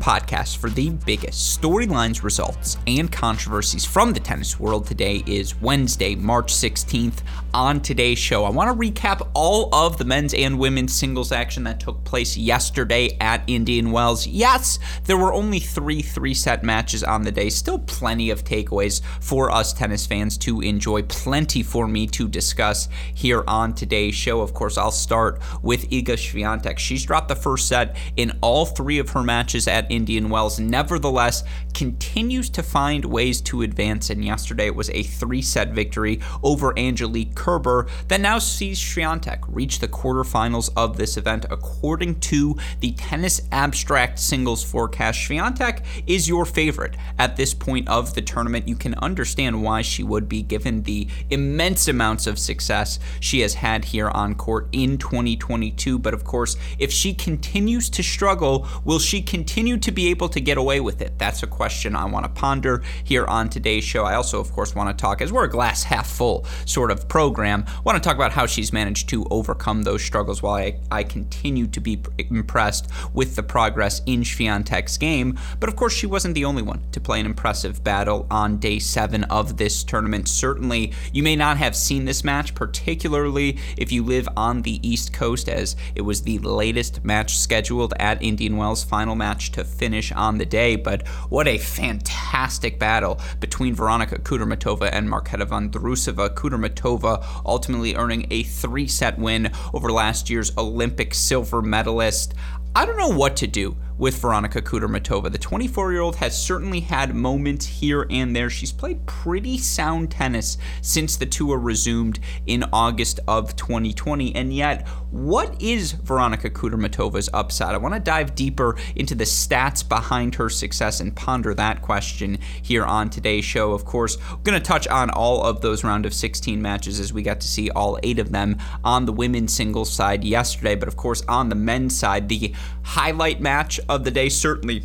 podcast for the biggest storylines, results, and controversies from the tennis world. Today is Wednesday, March 16th. On today's show, I want to recap all of the men's and women's singles action that took place yesterday at Indian Wells. Yes, there were only three three set matches on the day, still plenty of takeaways for us tennis fans to enjoy, plenty for me to discuss here on today's show. Of course, I'll start with Iga Swiatek. She's dropped the first set in all three of her matches at Indian Wells, nevertheless continues to find ways to advance. And yesterday it was a three set victory over Angelique Kerber that now sees Swiatek reach the quarterfinals of this event. According to the Tennis Abstract Singles forecast, Swiatek is your favorite at this point of the tournament. You can understand why she would be given the immense amounts of success she has had here on court in 2022. But of course, if she continues to struggle, will she continue to be able to get away with it? That's a question I want to ponder here on today's show. I also, of course, want to talk, as we're a glass half full sort of program, want to talk about how she's managed to overcome those struggles while I, I continue to be impressed with the progress in Swiatek's game. But of course, she wasn't the only one to play an impressive battle on day seven of this tournament. Certainly, you may not have seen this match, particularly if you live on the East Coast, as it was the latest match scheduled at Indian Wells' final match to finish on the day. But what a fantastic battle between Veronika Kudermetova and Marketa Vondrousova. Kudermetova ultimately earning a three set win over last year's Olympic silver medalist. I don't know what to do with Veronika Kudermetova. The 24 year old has certainly had moments here and there. She's played pretty sound tennis since the tour resumed in August of 2020. And yet, what is Veronika Kudermetova's upside? I want to dive deeper into the stats behind her success and ponder that question here on today's show. Of course, we're going to touch on all of those round of 16 matches as we got to see all eight of them on the women's singles side yesterday. But of course, on the men's side, the highlight match of the day, certainly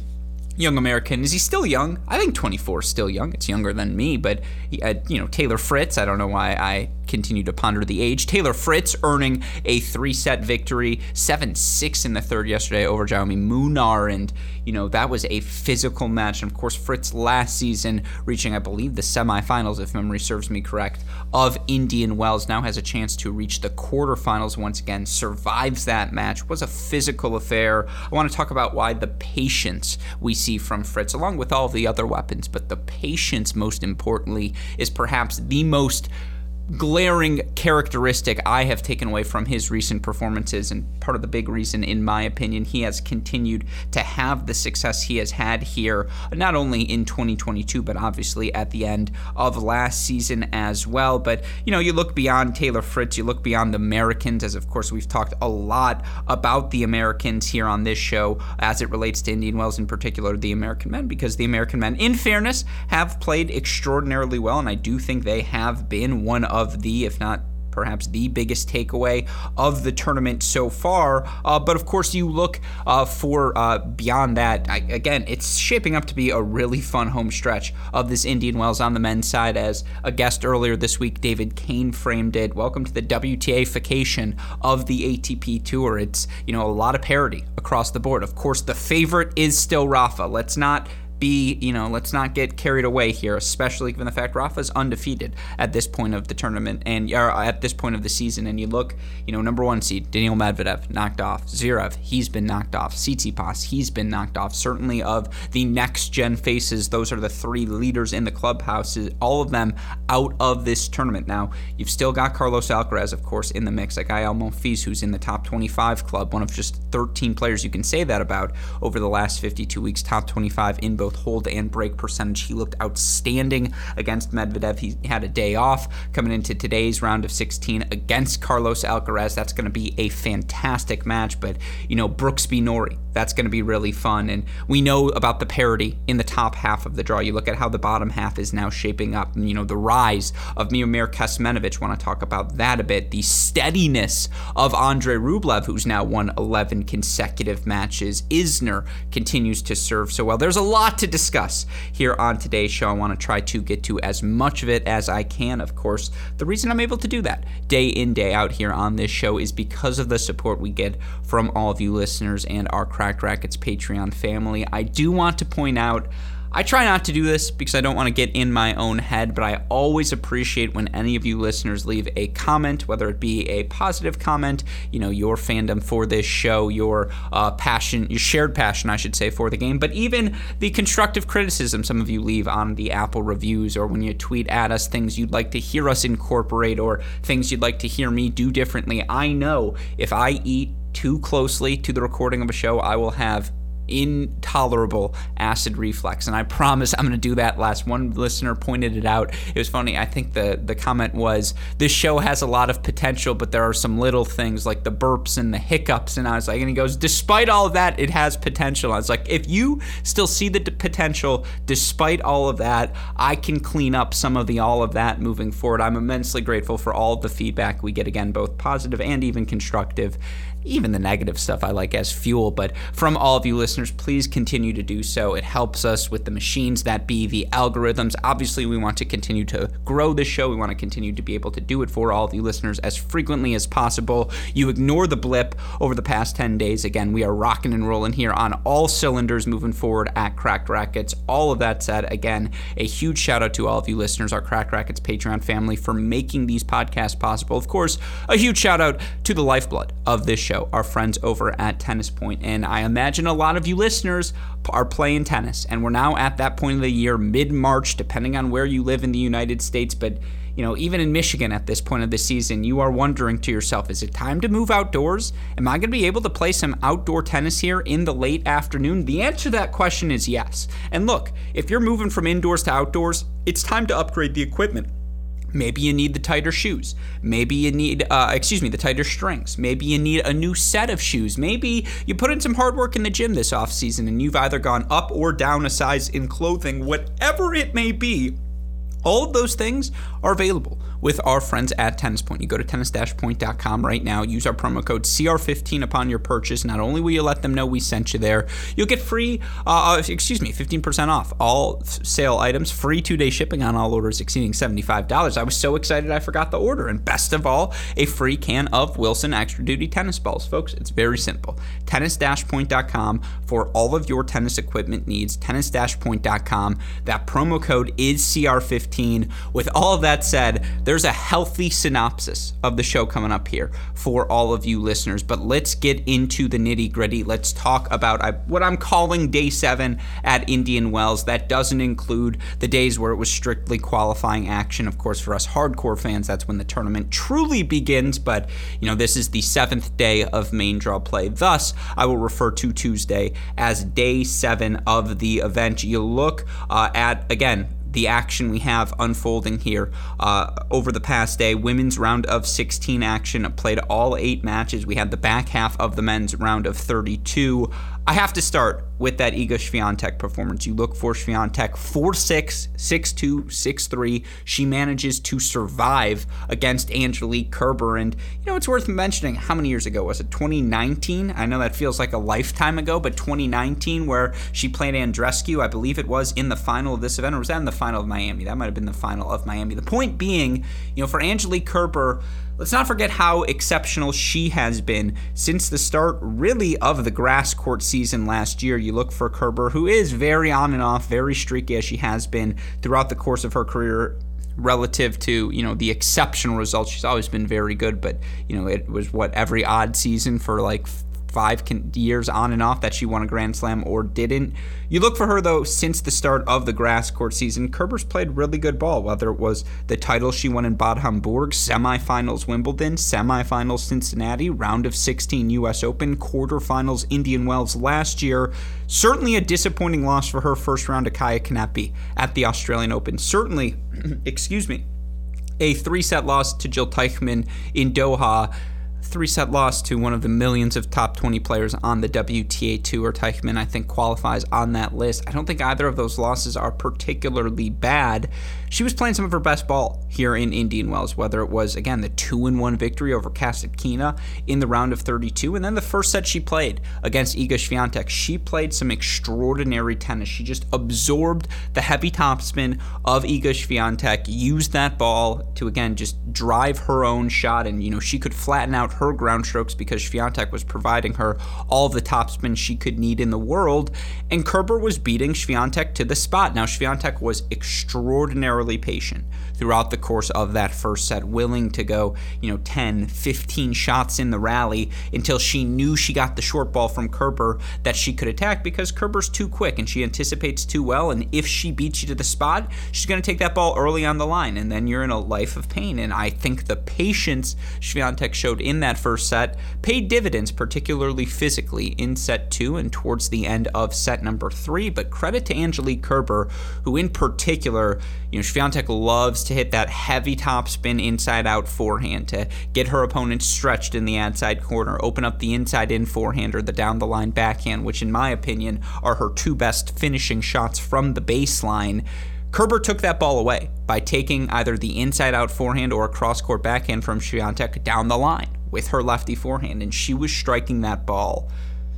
young American. Is he still young? I think 24 is still young. It's younger than me, but he, uh, you know Taylor Fritz. I don't know why I continue to ponder the age. Taylor Fritz earning a three-set victory, seven-six in the third yesterday over Jaume Munar, and you know that was a physical match. And of course, Fritz last season reaching, I believe, the semifinals, if memory serves me correct, of Indian Wells. Now has a chance to reach the quarterfinals once again. Survives that match. Was a physical affair. I want to talk about why the patience we see from Fritz, along with all the other weapons, but the patience, most importantly, is perhaps the most glaring characteristic I have taken away from his recent performances, and part of the big reason, in my opinion, he has continued to have the success he has had here, not only in 2022, but obviously at the end of last season as well. But, you know, you look beyond Taylor Fritz, you look beyond the Americans, as of course we've talked a lot about the Americans here on this show as it relates to Indian Wells, in particular, the American men, because the American men, in fairness, have played extraordinarily well, and I do think they have been one of the, if not perhaps the biggest takeaway of the tournament so far. Uh, but of course, you look uh, for uh, beyond that. I, again, it's shaping up to be a really fun home stretch of this Indian Wells on the men's side. As a guest earlier this week, David Kane framed it. Welcome to the WTA-fication of the ATP Tour. It's you know a lot of parity across the board. Of course, the favorite is still Rafa. Let's not be, you know, let's not get carried away here, especially given the fact Rafa's undefeated at this point of the tournament and at this point of the season. And you look, you know, number one seed, Daniil Medvedev, knocked off. Zverev, he's been knocked off. Tsitsipas, he's been knocked off. Certainly of the next gen faces, those are the three leaders in the clubhouses, all of them out of this tournament. Now, you've still got Carlos Alcaraz, of course, in the mix, like Gael Monfils, who's in the top 25 club, one of just 13 players you can say that about over the last 52 weeks, top 25 in both both hold and break percentage. He looked outstanding against Medvedev. He had a day off coming into today's round of 16 against Carlos Alcaraz. That's going to be a fantastic match. But, you know, Brooksby Norrie, that's going to be really fun. And we know about the parity in the top half of the draw. You look at how the bottom half is now shaping up. And, you know, the rise of Miomir Kecmanovic. Want to talk about that a bit. The steadiness of Andre Rublev, who's now won 11 consecutive matches. Isner continues to serve so well. There's a lot to discuss here on today's show. I want to try to get to as much of it as I can, of course. The reason I'm able to do that day in, day out here on this show is because of the support we get from all of you listeners and our Cracked Racquets Patreon family. I do want to point out I try not to do this because I don't want to get in my own head, but I always appreciate when any of you listeners leave a comment, whether it be a positive comment, you know, your fandom for this show, your uh, passion, your shared passion, I should say, for the game, but even the constructive criticism some of you leave on the Apple reviews or when you tweet at us things you'd like to hear us incorporate or things you'd like to hear me do differently. I know if I eat too closely to the recording of a show, I will have intolerable acid reflux. And i promise i'm going to do that. Last one listener pointed it out. It was funny. I think the the comment was this show has a lot of potential but there are some little things like the burps and the hiccups. And i was like and he goes despite all of that it has potential. I was like if you still see the potential despite all of that i can clean up some of the all of that moving forward. I'm immensely grateful for all the feedback we get. Again both positive and even constructive even the negative stuff I like as fuel. But from all of you listeners, please continue to do so. It helps us with the machines that be the algorithms. Obviously, we want to continue to grow this show. We want to continue to be able to do it for all of you listeners as frequently as possible. You ignore the blip over the past 10 days. Again, we are rocking and rolling here on all cylinders moving forward at Cracked Racquets. All of that said, again, a huge shout out to all of you listeners, our Cracked Racquets Patreon family, for making these podcasts possible. Of course, a huge shout out to the lifeblood of this show show, our friends over at Tennis Point. And I imagine a lot of you listeners are playing tennis. And we're now at that point of the year, mid March, depending on where you live in the United States. But you know, even in Michigan at this point of the season, you are wondering to yourself, is it time to move outdoors? Am I going to be able to play some outdoor tennis here in the late afternoon? The answer to that question is yes. And look, if you're moving from indoors to outdoors, it's time to upgrade the equipment. Maybe you need the tighter shoes. Maybe you need, uh, excuse me, the tighter strings. Maybe you need a new set of shoes. Maybe you put in some hard work in the gym this off season and you've either gone up or down a size in clothing, whatever it may be. All of those things are available with our friends at Tennis Point. You go to tennis-point.com right now, use our promo code CR15 upon your purchase. Not only will you let them know we sent you there, you'll get free, uh, uh excuse me, 15% off all sale items, free two-day shipping on all orders exceeding $75. I was so excited I forgot the order. And best of all, a free can of Wilson Extra Duty tennis balls. Folks, it's very simple. Tennis-point.com for all of your tennis equipment needs. Tennis-point.com. That promo code is CR15. With all of that said, there's a healthy synopsis of the show coming up here for all of you listeners. But let's get into the nitty gritty. Let's talk about what I'm calling day seven at Indian Wells. That doesn't include the days where it was strictly qualifying action. Of course, for us hardcore fans, that's when the tournament truly begins. But, you know, this is the seventh day of main draw play. Thus, I will refer to Tuesday as day seven of the event. You look uh, at, again, the action we have unfolding here uh, over the past day. Women's round of 16 action played all eight matches. We had the back half of the men's round of 32. I have to start with that Iga Swiatek performance. You look for Swiatek 4-6, 6-2, 6-3. She manages to survive against Angelique Kerber. And, you know, it's worth mentioning how many years ago was it? 2019? I know that feels like a lifetime ago, but 2019 where she played Andreescu, I believe it was in the final of this event, or was that in the final of Miami? That might have been the final of Miami. The point being, you know, for Angelique Kerber, Let's not forget how exceptional she has been since the start, really, of the grass court season last year. You look for Kerber, who is very on and off, very streaky as she has been throughout the course of her career relative to you know the exceptional results she's always been very good but you know it was what every odd season for like five years on and off that she won a Grand Slam or didn't. You look for her, though, since the start of the grass court season. Kerber's played really good ball, whether it was the title she won in Bad Homburg, semifinals Wimbledon, semifinals Cincinnati, round of 16 U.S. Open, quarterfinals Indian Wells last year. Certainly a disappointing loss for her first round to Kaia Kanepi at the Australian Open. Certainly, excuse me, a three set loss to Jil Teichmann in Doha three set loss to one of the millions of top 20 players on the WTA Tour. Teichmann, I think, qualifies on that list. I don't think either of those losses are particularly bad. She was playing some of her best ball here in Indian Wells, whether it was, again, the 2 in 1 victory over Kasatkina in the round of 32, and then the first set she played against Iga Swiatek. She played some extraordinary tennis. She just absorbed the heavy topspin of Iga Swiatek, used that ball to, again, just drive her own shot, and, you know, she could flatten out her ground strokes because Swiatek was providing her all the topspin she could need in the world, and Kerber was beating Swiatek to the spot. Now, Swiatek was extraordinarily patient throughout the course of that first set, willing to go, you know, 10, 15 shots in the rally until she knew she got the short ball from Kerber that she could attack because Kerber's too quick and she anticipates too well. And if she beats you to the spot, she's going to take that ball early on the line, and then you're in a life of pain. And I think the patience Swiatek showed in that first set paid dividends, particularly physically, in set two and towards the end of set number three. But credit to Angelique Kerber, who in particular, you know, Swiatek loves to hit that heavy top spin inside out forehand to get her opponent stretched in the outside corner, open up the inside in forehand or the down the line backhand, which in my opinion are her two best finishing shots from the baseline. Kerber took that ball away by taking either the inside out forehand or a cross court backhand from Swiatek down the line with her lefty forehand, and she was striking that ball.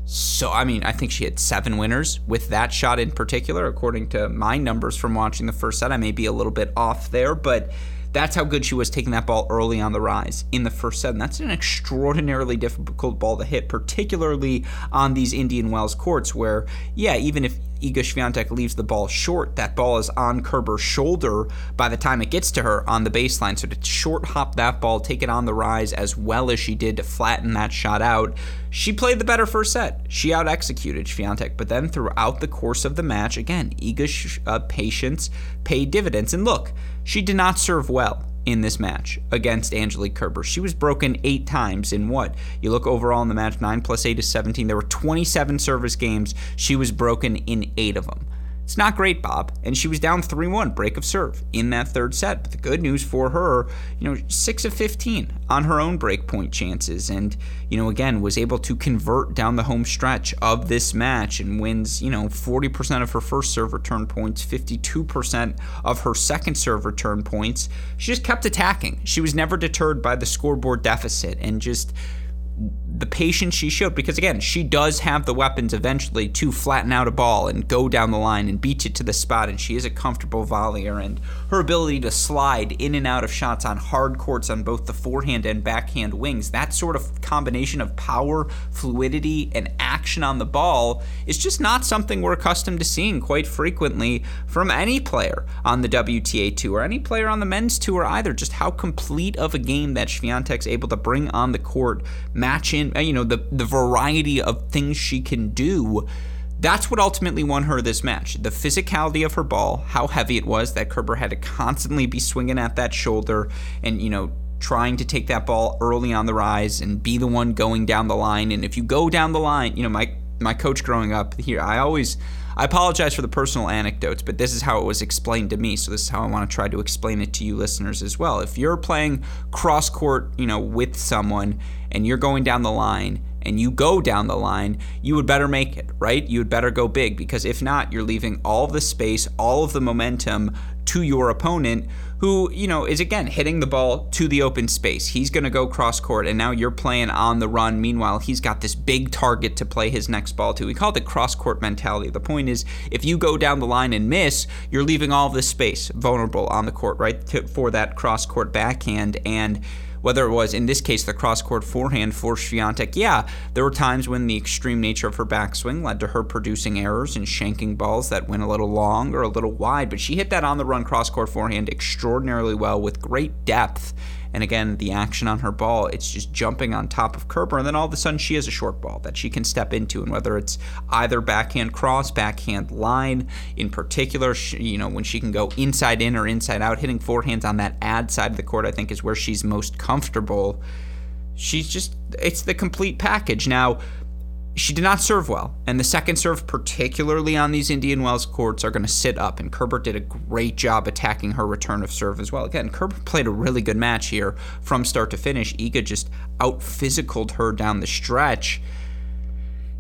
So, I mean, I think she had seven winners with that shot in particular, according to my numbers from watching the first set. I may be a little bit off there, but that's how good she was taking that ball early on the rise in the first set. And that's an extraordinarily difficult ball to hit, particularly on these Indian Wells courts where, yeah, even if Iga Swiatek leaves the ball short, that ball is on Kerber's shoulder by the time it gets to her on the baseline. So to short hop that ball, take it on the rise as well as she did to flatten that shot out, she played the better first set. She out executed Swiatek, but then throughout the course of the match, again, Iga's uh, patience paid dividends. And look, she did not serve well in this match against Angelique Kerber. She was broken eight times in what? You look overall in the match, 9 plus 8 is 17. There were 27 service games. She was broken in eight of them. It's not great, Bob. And she was down 3 1, break of serve in that third set. But the good news for her, you know, 6 of 15 on her own break point chances. And, you know, again, was able to convert down the home stretch of this match and wins, you know, 40% of her first serve return points, 52% of her second serve return points. She just kept attacking. She was never deterred by the scoreboard deficit and just the patience she showed because again she does have the weapons eventually to flatten out a ball and go down the line and beat it to the spot and she is a comfortable volleyer and her ability to slide in and out of shots on hard courts on both the forehand and backhand wings that sort of combination of power fluidity and action on the ball is just not something we're accustomed to seeing quite frequently from any player on the WTA tour any player on the men's tour either. Just how complete of a game that Swiatek's able to bring on the court match in uh, you know the the variety of things she can do that's what ultimately won her this match. The physicality of her ball, how heavy it was that Kerber had to constantly be swinging at that shoulder and, you know, trying to take that ball early on the rise and be the one going down the line. And if you go down the line, you know, my my coach growing up here, I always I apologize for the personal anecdotes, but this is how it was explained to me. So this is how I want to try to explain it to you listeners as well. If you're playing cross court, you know, with someone and you're going down the line and you go down the line, you would better make it, right? You would better go big because if not, you're leaving all the space, all of the momentum to your opponent who, you know, is again hitting the ball to the open space. He's going to go cross court, and now you're playing on the run. Meanwhile, he's got this big target to play his next ball to. We call it the cross court mentality. The point is, if you go down the line and miss, you're leaving all this space vulnerable on the court, right, to, for that cross court backhand. And whether it was in this case the cross court forehand for Swiatek, yeah, there were times when the extreme nature of her backswing led to her producing errors and shanking balls that went a little long or a little wide, but she hit that on the run cross court forehand extraordinarily well with great depth And again, the action on her ball, it's just jumping on top of Kerber. And then all of a sudden, she has a short ball that she can step into. And whether it's either backhand cross, backhand line, in particular, she, you know, when she can go inside in or inside out, hitting forehands on that ad side of the court, I think is where she's most comfortable. She's just, it's the complete package. Now, she did not serve well, and the second serve, particularly on these Indian Wells courts, are going to sit up. And Kerber did a great job attacking her return of serve as well. Again, Kerber played a really good match here from start to finish. Iga just out physicaled her down the stretch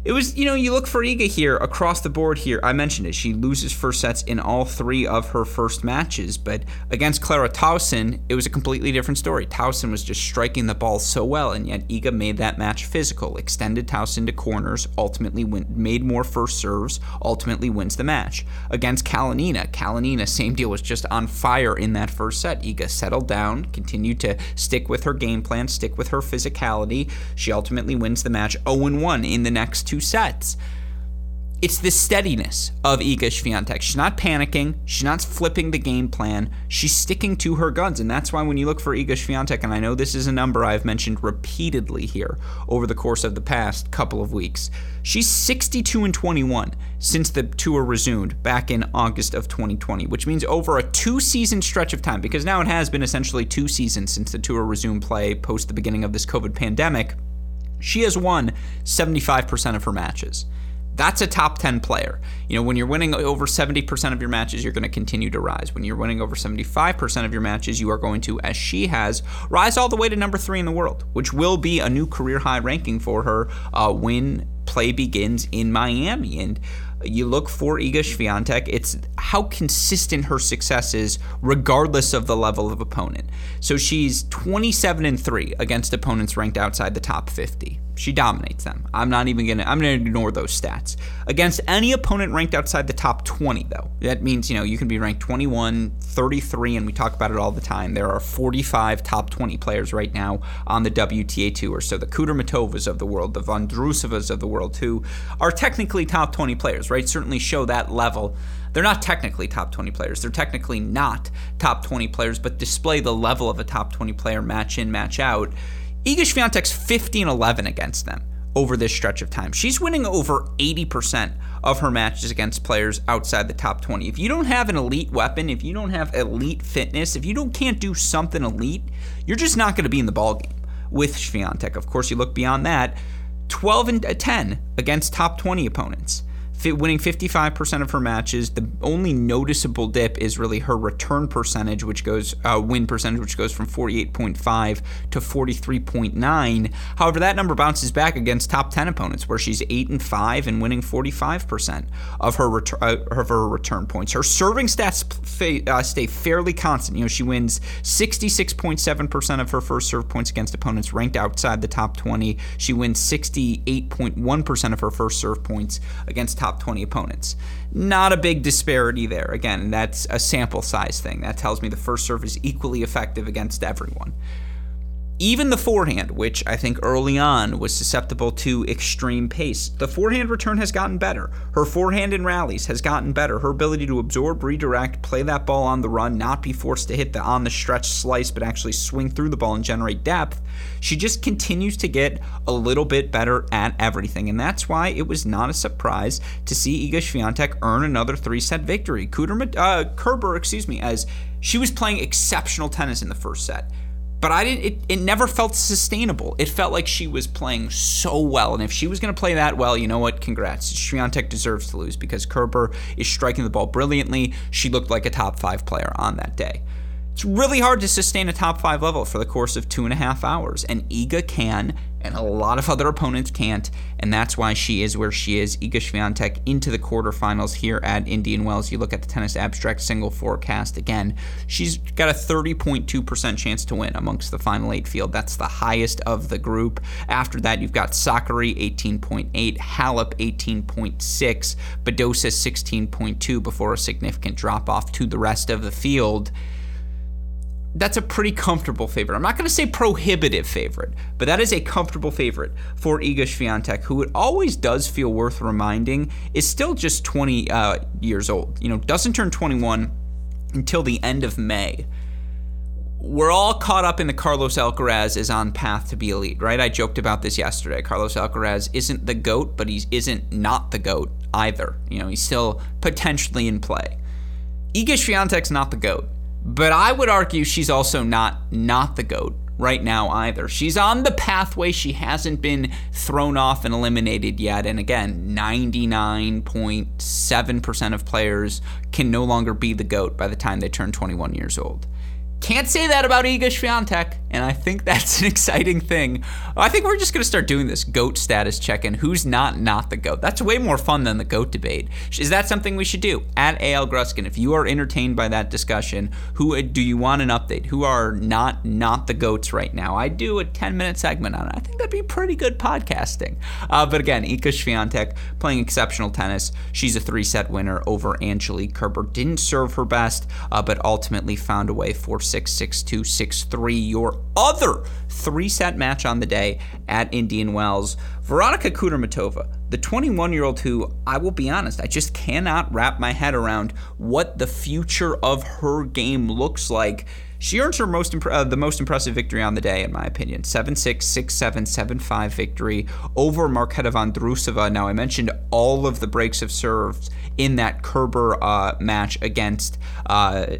it was, you know, you look for Iga here across the board here. I mentioned it. She loses first sets in all three of her first matches, but against Clara Tauson, it was a completely different story. Tauson was just striking the ball so well, and yet Iga made that match physical, extended Tauson to corners, ultimately made more first serves, ultimately wins the match. Against Kalinina, Kalinina, same deal, was just on fire in that first set. Iga settled down, continued to stick with her game plan, stick with her physicality. She ultimately wins the match 0 1 in the next two two sets. It's the steadiness of Iga Swiatek. She's not panicking. She's not flipping the game plan. She's sticking to her guns. And that's why when you look for Iga Swiatek, and I know this is a number I've mentioned repeatedly here over the course of the past couple of weeks, she's 62 and 21 since the tour resumed back in August of 2020, which means over a two season stretch of time, because now it has been essentially two seasons since the tour resumed play post the beginning of this COVID pandemic. She has won 75% of her matches. That's a top 10 player. You know, when you're winning over 70% of your matches, you're going to continue to rise. When you're winning over 75% of your matches, you are going to, as she has, rise all the way to number three in the world, which will be a new career high ranking for her uh, when play begins in Miami. And you look for Iga Swiatek, it's how consistent her success is, regardless of the level of opponent. So she's 27 and 3 against opponents ranked outside the top 50. She dominates them. I'm not even gonna. I'm gonna ignore those stats against any opponent ranked outside the top 20. Though that means you know you can be ranked 21, 33, and we talk about it all the time. There are 45 top 20 players right now on the WTA tour. So the Kudermetovas of the world, the Vondrousovas of the world, who are technically top 20 players, right? Certainly show that level. They're not technically top 20 players. They're technically not top 20 players, but display the level of a top 20 player match in, match out. Iga Swiatek's 15 11 against them over this stretch of time. She's winning over 80% of her matches against players outside the top 20. If you don't have an elite weapon, if you don't have elite fitness, if you don't can't do something elite, you're just not going to be in the ball game with Swiatek. Of course, you look beyond that, 12 and uh, 10 against top 20 opponents winning 55% of her matches. The only noticeable dip is really her return percentage, which goes uh, win percentage, which goes from 48.5 to 43.9. However, that number bounces back against top 10 opponents, where she's eight and five and winning 45% of her ret- uh, of her return points. Her serving stats uh, stay fairly constant. You know, she wins 66.7% of her first serve points against opponents ranked outside the top 20. She wins 68.1% of her first serve points against top top 20 opponents. Not a big disparity there. Again, that's a sample size thing. That tells me the first serve is equally effective against everyone. Even the forehand, which I think early on was susceptible to extreme pace, the forehand return has gotten better. Her forehand in rallies has gotten better. Her ability to absorb, redirect, play that ball on the run, not be forced to hit the on the stretch slice, but actually swing through the ball and generate depth. She just continues to get a little bit better at everything, and that's why it was not a surprise to see Iga Swiatek earn another three-set victory. Kuderma, uh, Kerber, excuse me, as she was playing exceptional tennis in the first set but I didn't. It, it never felt sustainable. It felt like she was playing so well, and if she was going to play that well, you know what? Congrats. Swiatek deserves to lose because Kerber is striking the ball brilliantly. She looked like a top five player on that day. It's really hard to sustain a top five level for the course of two and a half hours, and Iga can, and a lot of other opponents can't, and that's why she is where she is. Iga Swiatek into the quarterfinals here at Indian Wells. You look at the tennis abstract single forecast again, she's got a 30.2% chance to win amongst the final eight field. That's the highest of the group. After that, you've got Sakkari 18.8, Halep 18.6, Badosa 16.2 before a significant drop off to the rest of the field that's a pretty comfortable favorite. I'm not going to say prohibitive favorite, but that is a comfortable favorite for Iga Swiatek, who it always does feel worth reminding is still just 20 uh, years old. You know, doesn't turn 21 until the end of May. we're all caught up in the Carlos Alcaraz is on path to be elite, right? I joked about this yesterday. Carlos Alcaraz isn't the GOAT, but he isn't not the GOAT either. You know, he's still potentially in play. Iga Swiatek's not the GOAT, but I would argue she's also not not the GOAT right now either. She's on the pathway. She hasn't been thrown off and eliminated yet. And again, 99.7% of players can no longer be the GOAT by the time they turn 21 years old. Can't say that about Iga Swiatek, and I think that's an exciting thing. I think we're just going to start doing this GOAT status check-in. Who's not not the GOAT? That's way more fun than the GOAT debate. Is that something we should do? At AL Gruskin, if you are entertained by that discussion, who do you want an update? Who are not not the GOATs right now? I do a 10-minute segment on it. I think that'd be pretty good podcasting. Uh, but again, Iga Swiatek playing exceptional tennis. She's a three-set winner over Angelique Kerber. Didn't serve her best, uh, but ultimately found a way for 6 6 2 6 3. Your other three set match on the day at Indian Wells. Veronika Kudermetova, the 21 year old who, I will be honest, I just cannot wrap my head around what the future of her game looks like. She earns her most uh, the most impressive victory on the day, in my opinion. 7 6, 6 7, 7 5 victory over Marketa Vondrousova. Now, I mentioned all of the breaks of serves in that Kerber uh, match against uh,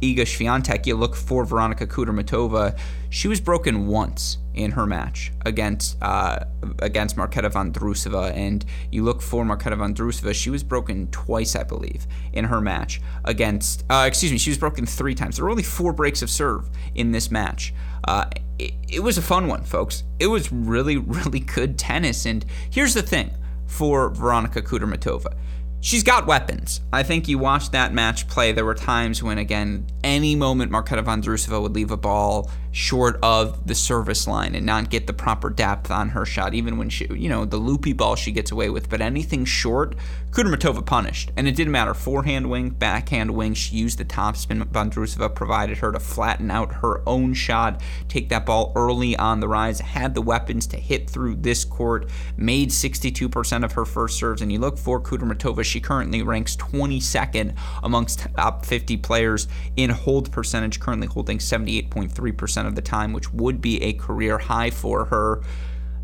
Iga Swiatek, you look for Veronika Kudermetova. She was broken once in her match against uh, against Marketa Vondrousova, and you look for Marketa Vondrousova. She was broken twice, I believe, in her match against. Uh, excuse me, she was broken three times. There were only four breaks of serve in this match. Uh, it, it was a fun one, folks. It was really, really good tennis. And here's the thing for Veronika Kudermetova she's got weapons. I think you watched that match play. There were times when, again, any moment Marketa Vondrousova would leave a ball short of the service line and not get the proper depth on her shot, even when she, you know, the loopy ball she gets away with. But anything short, Kudermetova punished. And it didn't matter. Forehand wing, backhand wing, she used the topspin Vondrousova provided her to flatten out her own shot, take that ball early on the rise, had the weapons to hit through this court, made 62% of her first serves. And you look for Kudermetova, she currently ranks 22nd amongst top 50 players in hold percentage, currently holding 78.3% of the time, which would be a career high for her.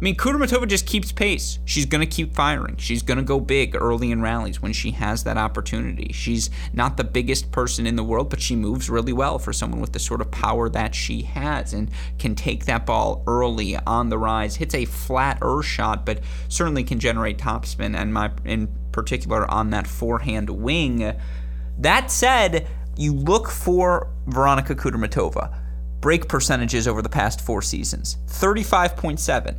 I mean, Kudermetova just keeps pace. She's going to keep firing. She's going to go big early in rallies when she has that opportunity. She's not the biggest person in the world, but she moves really well for someone with the sort of power that she has and can take that ball early on the rise. Hits a flat er shot, but certainly can generate topspin and my in particular on that forehand wing. That said, you look for Veronika Kudermetova. Break percentages over the past four seasons 35.7.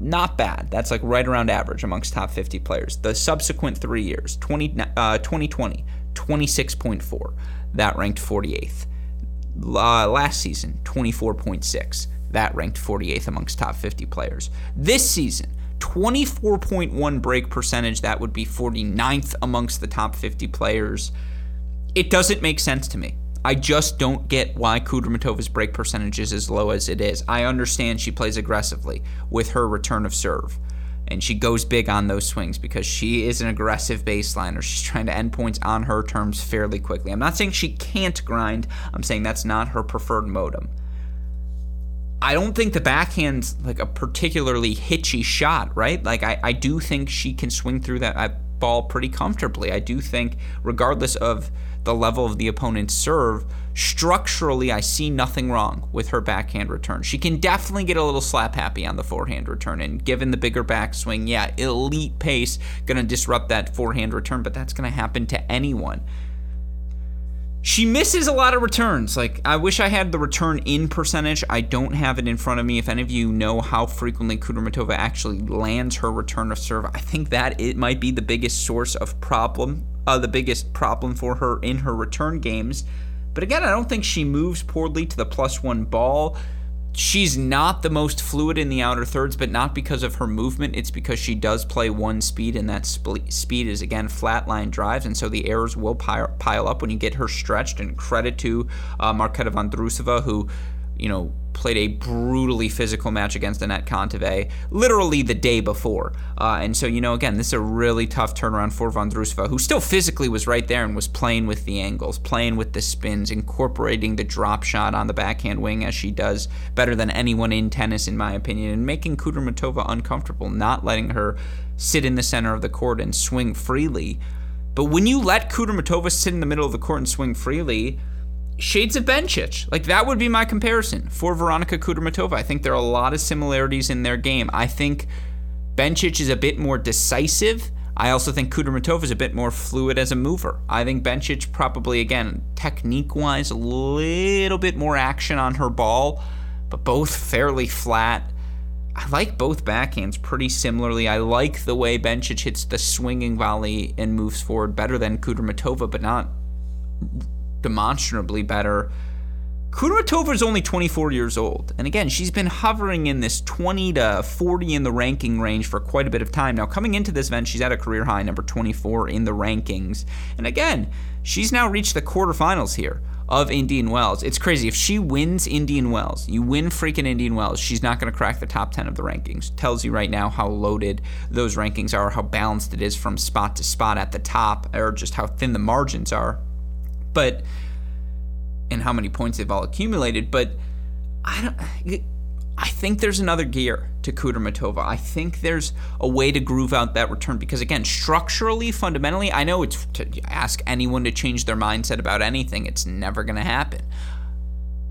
Not bad. That's like right around average amongst top 50 players. The subsequent three years 20, uh, 2020, 26.4. That ranked 48th. Uh, last season, 24.6. That ranked 48th amongst top 50 players. This season, 24.1 break percentage. That would be 49th amongst the top 50 players. It doesn't make sense to me. I just don't get why Kudermetova's break percentage is as low as it is. I understand she plays aggressively with her return of serve, and she goes big on those swings because she is an aggressive baseliner. She's trying to end points on her terms fairly quickly. I'm not saying she can't grind, I'm saying that's not her preferred modem. I don't think the backhand's like a particularly hitchy shot, right? Like I, I do think she can swing through that ball pretty comfortably. I do think, regardless of the level of the opponent's serve, structurally, I see nothing wrong with her backhand return. She can definitely get a little slap happy on the forehand return, and given the bigger backswing, yeah, elite pace, gonna disrupt that forehand return, but that's gonna happen to anyone. She misses a lot of returns. Like, I wish I had the return in percentage. I don't have it in front of me. If any of you know how frequently Kudermetova actually lands her return of serve, I think that it might be the biggest source of problem uh, the biggest problem for her in her return games. But again, I don't think she moves poorly to the plus one ball. She's not the most fluid in the outer thirds, but not because of her movement. It's because she does play one speed, and that speed is, again, flatline drives. And so the errors will pile up when you get her stretched. And credit to uh, Marketa Vondrousova, who, you know, played a brutally physical match against Anett Kontaveit literally the day before. Uh, and so, you know, again, this is a really tough turnaround for Vondrousova, who still physically was right there and was playing with the angles, playing with the spins, incorporating the drop shot on the backhand wing as she does better than anyone in tennis, in my opinion, and making Kudermetova uncomfortable, not letting her sit in the center of the court and swing freely. But when you let Kudermetova sit in the middle of the court and swing freely, shades of Bencic. Like that would be my comparison for Veronika Kudermetova. I think there are a lot of similarities in their game. I think Bencic is a bit more decisive. I also think Kudermetova is a bit more fluid as a mover. I think Bencic probably again technique-wise a little bit more action on her ball, but both fairly flat. I like both backhands pretty similarly. I like the way Bencic hits the swinging volley and moves forward better than Kudermetova, but not demonstrably better. Kudermetova is only 24 years old, and again, she's been hovering in this 20 to 40 in the ranking range for quite a bit of time. Now, coming into this event, she's at a career high, number 24 in the rankings, and again, she's now reached the quarterfinals here of Indian Wells. It's crazy. If she wins Indian Wells, you win freaking Indian Wells, she's not going to crack the top 10 of the rankings. Tells you right now how loaded those rankings are, how balanced it is from spot to spot at the top, or just how thin the margins are but and how many points they've all accumulated. But I don't. I think there's another gear to Kudermetova. I think there's a way to groove out that return because again, structurally, fundamentally, I know it's to ask anyone to change their mindset about anything. It's never going to happen.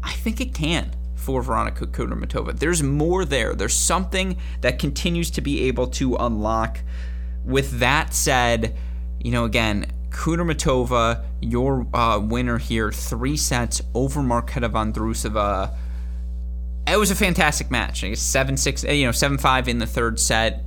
I think it can for Veronika Kudermetova. There's more there. There's something that continues to be able to unlock. With that said, you know, again, Kudermetova, your uh, winner here, three sets over Marketa Vondrousova. It was a fantastic match. I guess Seven six, you know, seven five in the third set.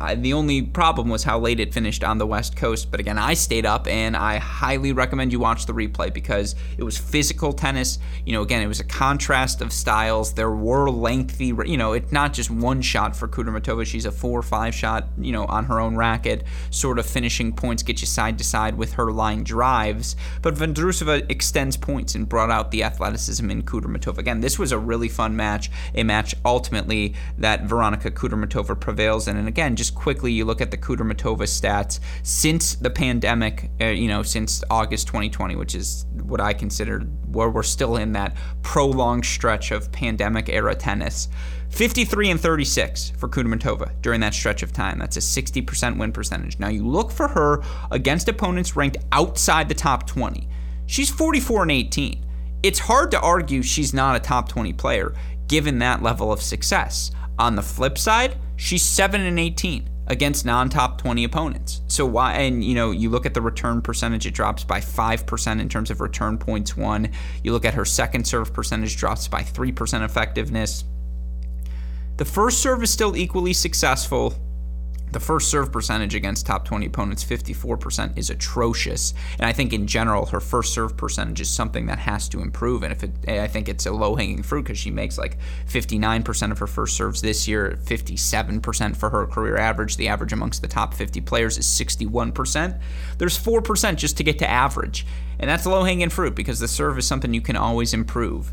I, the only problem was how late it finished on the West Coast. But again, I stayed up and I highly recommend you watch the replay because it was physical tennis. You know, again, it was a contrast of styles. There were lengthy, you know, it's not just one shot for Kudermetova. She's a four or five shot, you know, on her own racket, sort of finishing points, get you side to side with her line drives. But Vondrousova extends points and brought out the athleticism in Kudermetova. Again, this was a really fun match, a match ultimately that Veronika Kudermetova prevails in. And again, just quickly, you look at the Kudermetova stats since the pandemic, uh, you know, since August 2020, which is what I consider where we're still in that prolonged stretch of pandemic era tennis. 53 and 36 for Kudermetova during that stretch of time. That's a 60% win percentage. Now you look for her against opponents ranked outside the top 20. She's 44 and 18. It's hard to argue she's not a top 20 player given that level of success. On the flip side, she's 7 and 18 against non-top 20 opponents. So why and you know, you look at the return percentage it drops by 5% in terms of return points won. You look at her second serve percentage drops by 3% effectiveness. The first serve is still equally successful the first serve percentage against top 20 opponents, 54%, is atrocious. And I think in general, her first serve percentage is something that has to improve. And if it, I think it's a low hanging fruit because she makes like 59% of her first serves this year, 57% for her career average. The average amongst the top 50 players is 61%. There's 4% just to get to average. And that's low hanging fruit because the serve is something you can always improve.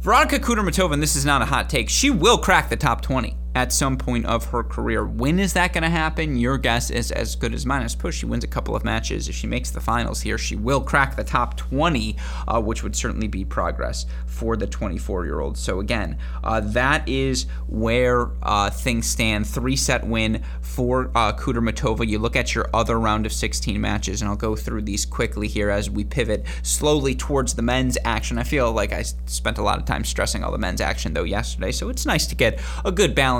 Veronika Kudermetova, and this is not a hot take, she will crack the top 20 at some point of her career. When is that going to happen? Your guess is as good as mine. I suppose she wins a couple of matches. If she makes the finals here, she will crack the top 20, uh, which would certainly be progress for the 24 year old. So, again, uh, that is where uh, things stand. Three set win for uh, Kudermetova. You look at your other round of 16 matches, and I'll go through these quickly here as we pivot slowly towards the men's action. I feel like I spent a lot of time stressing all the men's action, though, yesterday, so it's nice to get a good balance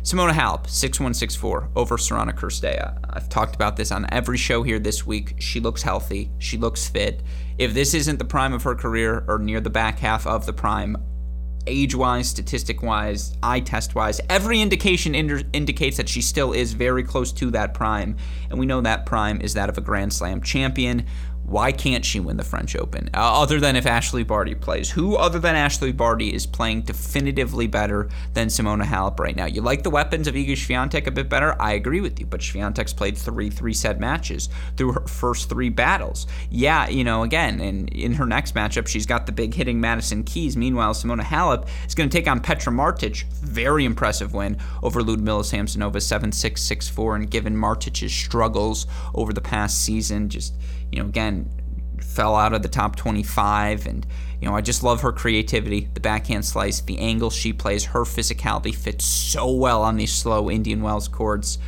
Simona Halep, 6164 over Sorana Cirstea. I've talked about this on every show here this week. She looks healthy. She looks fit. If this isn't the prime of her career or near the back half of the prime, age wise, statistic wise, eye test wise. Every indication indicates that she still is very close to that prime. And we know that prime is that of a Grand Slam champion. Why can't she win the French Open? Uh, other than if Ashley Barty plays. Who other than Ashley Barty is playing definitively better than Simona Halep right now? You like the weapons of Iga Swiatek a bit better? I agree with you, but Swiatek's played three three-set matches through her first three battles. Yeah, you know, again, and in her next matchup, she's got the big hitting Madison Keys. Meanwhile, Simona Halep is going to take on Petra Martic. Very impressive win over Ludmila Samsonova 7-6, 6-4, and given Martic's struggles over the past season, just you know, again, fell out of the top 25 and you know i just love her creativity the backhand slice the angle she plays her physicality fits so well on these slow indian wells courts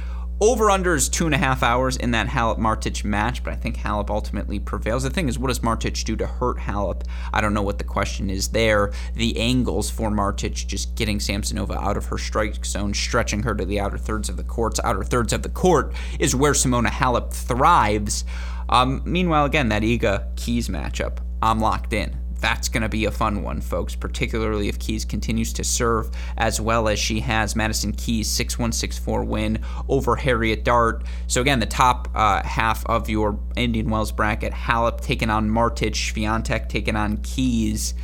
over under is two and a half hours in that Halep Martic match, but I think Halep ultimately prevails. The thing is, what does Martic do to hurt Halep? I don't know what the question is there. The angles for Martic just getting Samsonova out of her strike zone, stretching her to the outer thirds of the courts. Outer thirds of the court is where Simona Halep thrives. Um, meanwhile, again, that Iga Keys matchup, I'm locked in. That's going to be a fun one, folks, particularly if Keys continues to serve as well as she has. Madison Keys 6164 win over Harriet Dart. So, again, the top uh, half of your Indian Wells bracket Halep taking on Martic, Swiatek taking on Keys.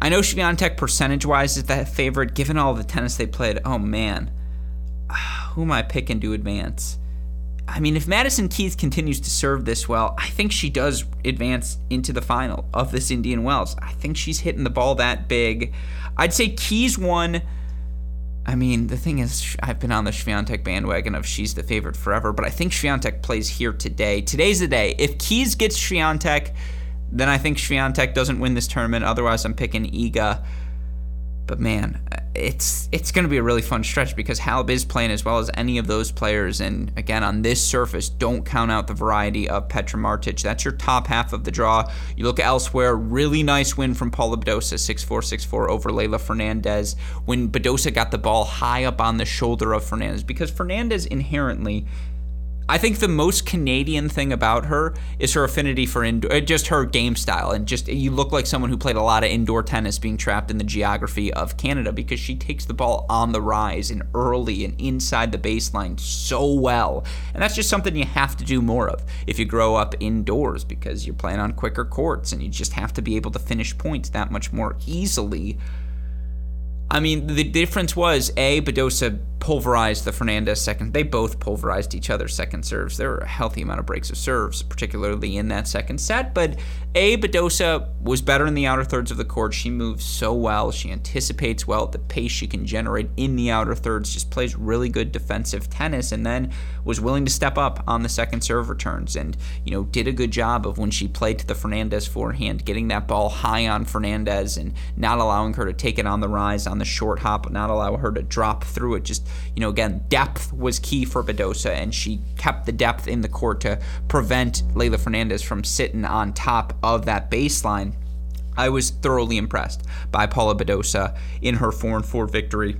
I know Swiatek percentage wise is the favorite given all the tennis they played. Oh, man. Who am I picking to advance? I mean, if Madison Keys continues to serve this well, I think she does advance into the final of this Indian Wells. I think she's hitting the ball that big. I'd say Keys won. I mean, the thing is, I've been on the Swiatek bandwagon of she's the favorite forever, but I think Swiatek plays here today. Today's the day. If Keys gets Swiatek, then I think Swiatek doesn't win this tournament. Otherwise, I'm picking Iga. But man, it's it's going to be a really fun stretch because Halep is playing as well as any of those players. And again, on this surface, don't count out the variety of Petra Martic. That's your top half of the draw. You look elsewhere, really nice win from Paula Badosa, 6-4, 6-4 over Leylah Fernandez when Badosa got the ball high up on the shoulder of Fernandez because Fernandez inherently I think the most Canadian thing about her is her affinity for indoor, uh, just her game style, and just you look like someone who played a lot of indoor tennis, being trapped in the geography of Canada because she takes the ball on the rise and early and inside the baseline so well, and that's just something you have to do more of if you grow up indoors because you're playing on quicker courts and you just have to be able to finish points that much more easily I mean, the difference was A, Badosa pulverized the Fernandez second. They both pulverized each other's second serves. There were a healthy amount of breaks of serves, particularly in that second set. But A, Badosa was better in the outer thirds of the court. She moves so well. She anticipates well the pace she can generate in the outer thirds. Just plays really good defensive tennis, and then was willing to step up on the second serve returns. And you know, did a good job of when she played to the Fernandez forehand, getting that ball high on Fernandez and not allowing her to take it on the rise on on the short hop, not allow her to drop through it. Just, you know, again, depth was key for Badosa, and she kept the depth in the court to prevent Leylah Fernandez from sitting on top of that baseline. I was thoroughly impressed by Paula Badosa in her 4 and 4 victory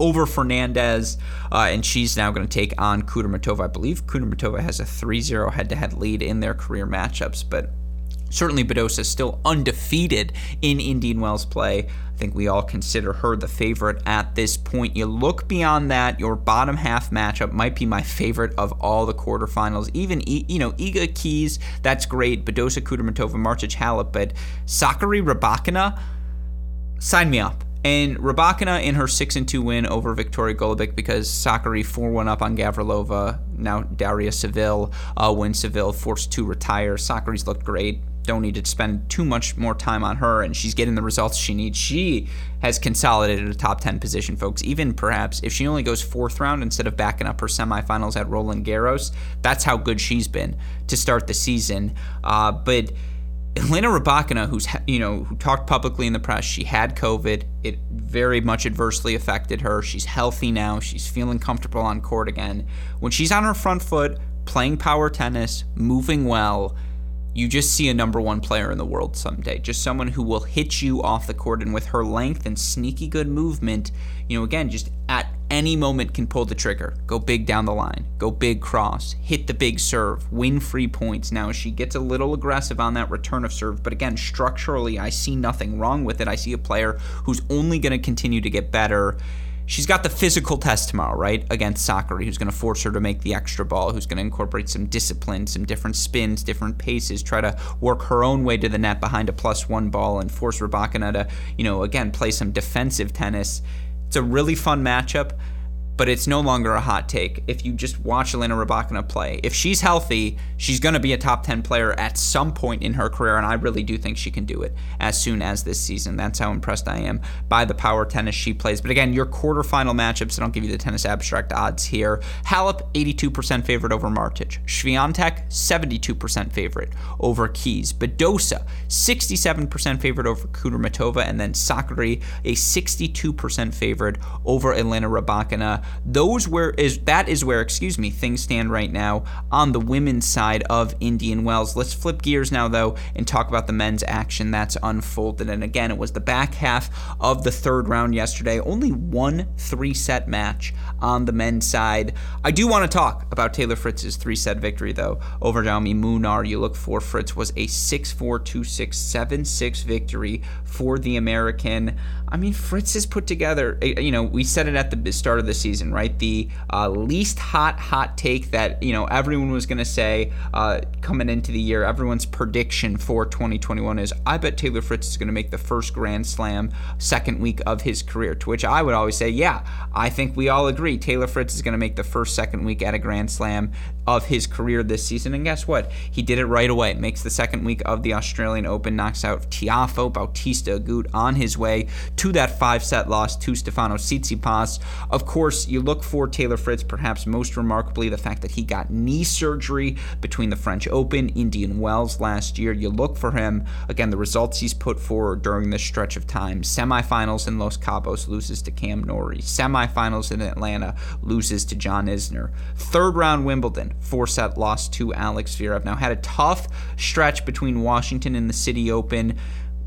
over Fernandez, uh, and she's now going to take on Kudermetova. I believe Kudermetova has a 3 0 head to head lead in their career matchups, but certainly Badosa is still undefeated in Indian Wells play I think we all consider her the favorite at this point. You look beyond that, your bottom half matchup might be my favorite of all the quarterfinals. Even, you know, Iga Keys, that's great. Badosa, Kudermetova, Martic, Halep, but Sakkari Rybakina, sign me up. And Rybakina in her 6 and 2 win over Viktorija Golubic because Sakkari 4 1 up on Gavrilova. Now Daria Saville uh, when Saville forced to retire. Sakkari's looked great don't need to spend too much more time on her, and she's getting the results she needs. She has consolidated a top 10 position, folks. Even perhaps if she only goes fourth round instead of backing up her semifinals at Roland Garros, that's how good she's been to start the season. Uh, but Elena Rybakina, who's you know who talked publicly in the press, she had COVID. It very much adversely affected her. She's healthy now. She's feeling comfortable on court again. When she's on her front foot, playing power tennis, moving well you just see a number one player in the world someday. Just someone who will hit you off the court and with her length and sneaky good movement, you know, again, just at any moment can pull the trigger, go big down the line, go big cross, hit the big serve, win free points. Now, she gets a little aggressive on that return of serve, but again, structurally, I see nothing wrong with it. I see a player who's only going to continue to get better. She's got the physical test tomorrow, right? Against Sakkari, who's going to force her to make the extra ball, who's going to incorporate some discipline, some different spins, different paces, try to work her own way to the net behind a plus one ball and force Rybakina to, you know, again, play some defensive tennis. It's a really fun matchup but it's no longer a hot take if you just watch Elena Rybakina play. If she's healthy, she's going to be a top 10 player at some point in her career, and I really do think she can do it as soon as this season. That's how impressed I am by the power tennis she plays. But again, your quarterfinal matchups, and I'll give you the tennis abstract odds here. Halep, 82% favorite over Martic. Swiatek, 72% favorite over Keys. Badosa, 67% favorite over Kudermetova, and then Sakkari, a 62% favorite over Elena Rybakina those where is that is where excuse me things stand right now on the women's side of Indian Wells. Let's flip gears now though and talk about the men's action that's unfolded. And again, it was the back half of the third round yesterday. Only one three-set match on the men's side. I do want to talk about Taylor Fritz's three-set victory though over Jaume Munar. You look for Fritz was a 6-4, 2-6, 7-6 victory for the American. I mean, Fritz has put together, eh, you know, we said it at the start of the season, right? The uh, least hot, hot take that, you know, everyone was going to say uh, coming into the year, everyone's prediction for 2021 is I bet Taylor Fritz is going to make the first Grand Slam second week of his career. To which I would always say, yeah, I think we all agree Taylor Fritz is going to make the first, second week at a Grand Slam of his career this season. And guess what? He did it right away. Makes the second week of the Australian Open, knocks out Tiafoe, Bautista Agut on his way to that five set loss to Stefano Tsitsipas. Of course, you look for Taylor Fritz, perhaps most remarkably, the fact that he got knee surgery between the French Open, Indian Wells last year. You look for him, again, the results he's put forward during this stretch of time. Semifinals in Los Cabos loses to Cam Norrie. Semifinals in Atlanta loses to John Isner. Third round Wimbledon, four set loss to Alex Zverev. Now had a tough stretch between Washington and the City Open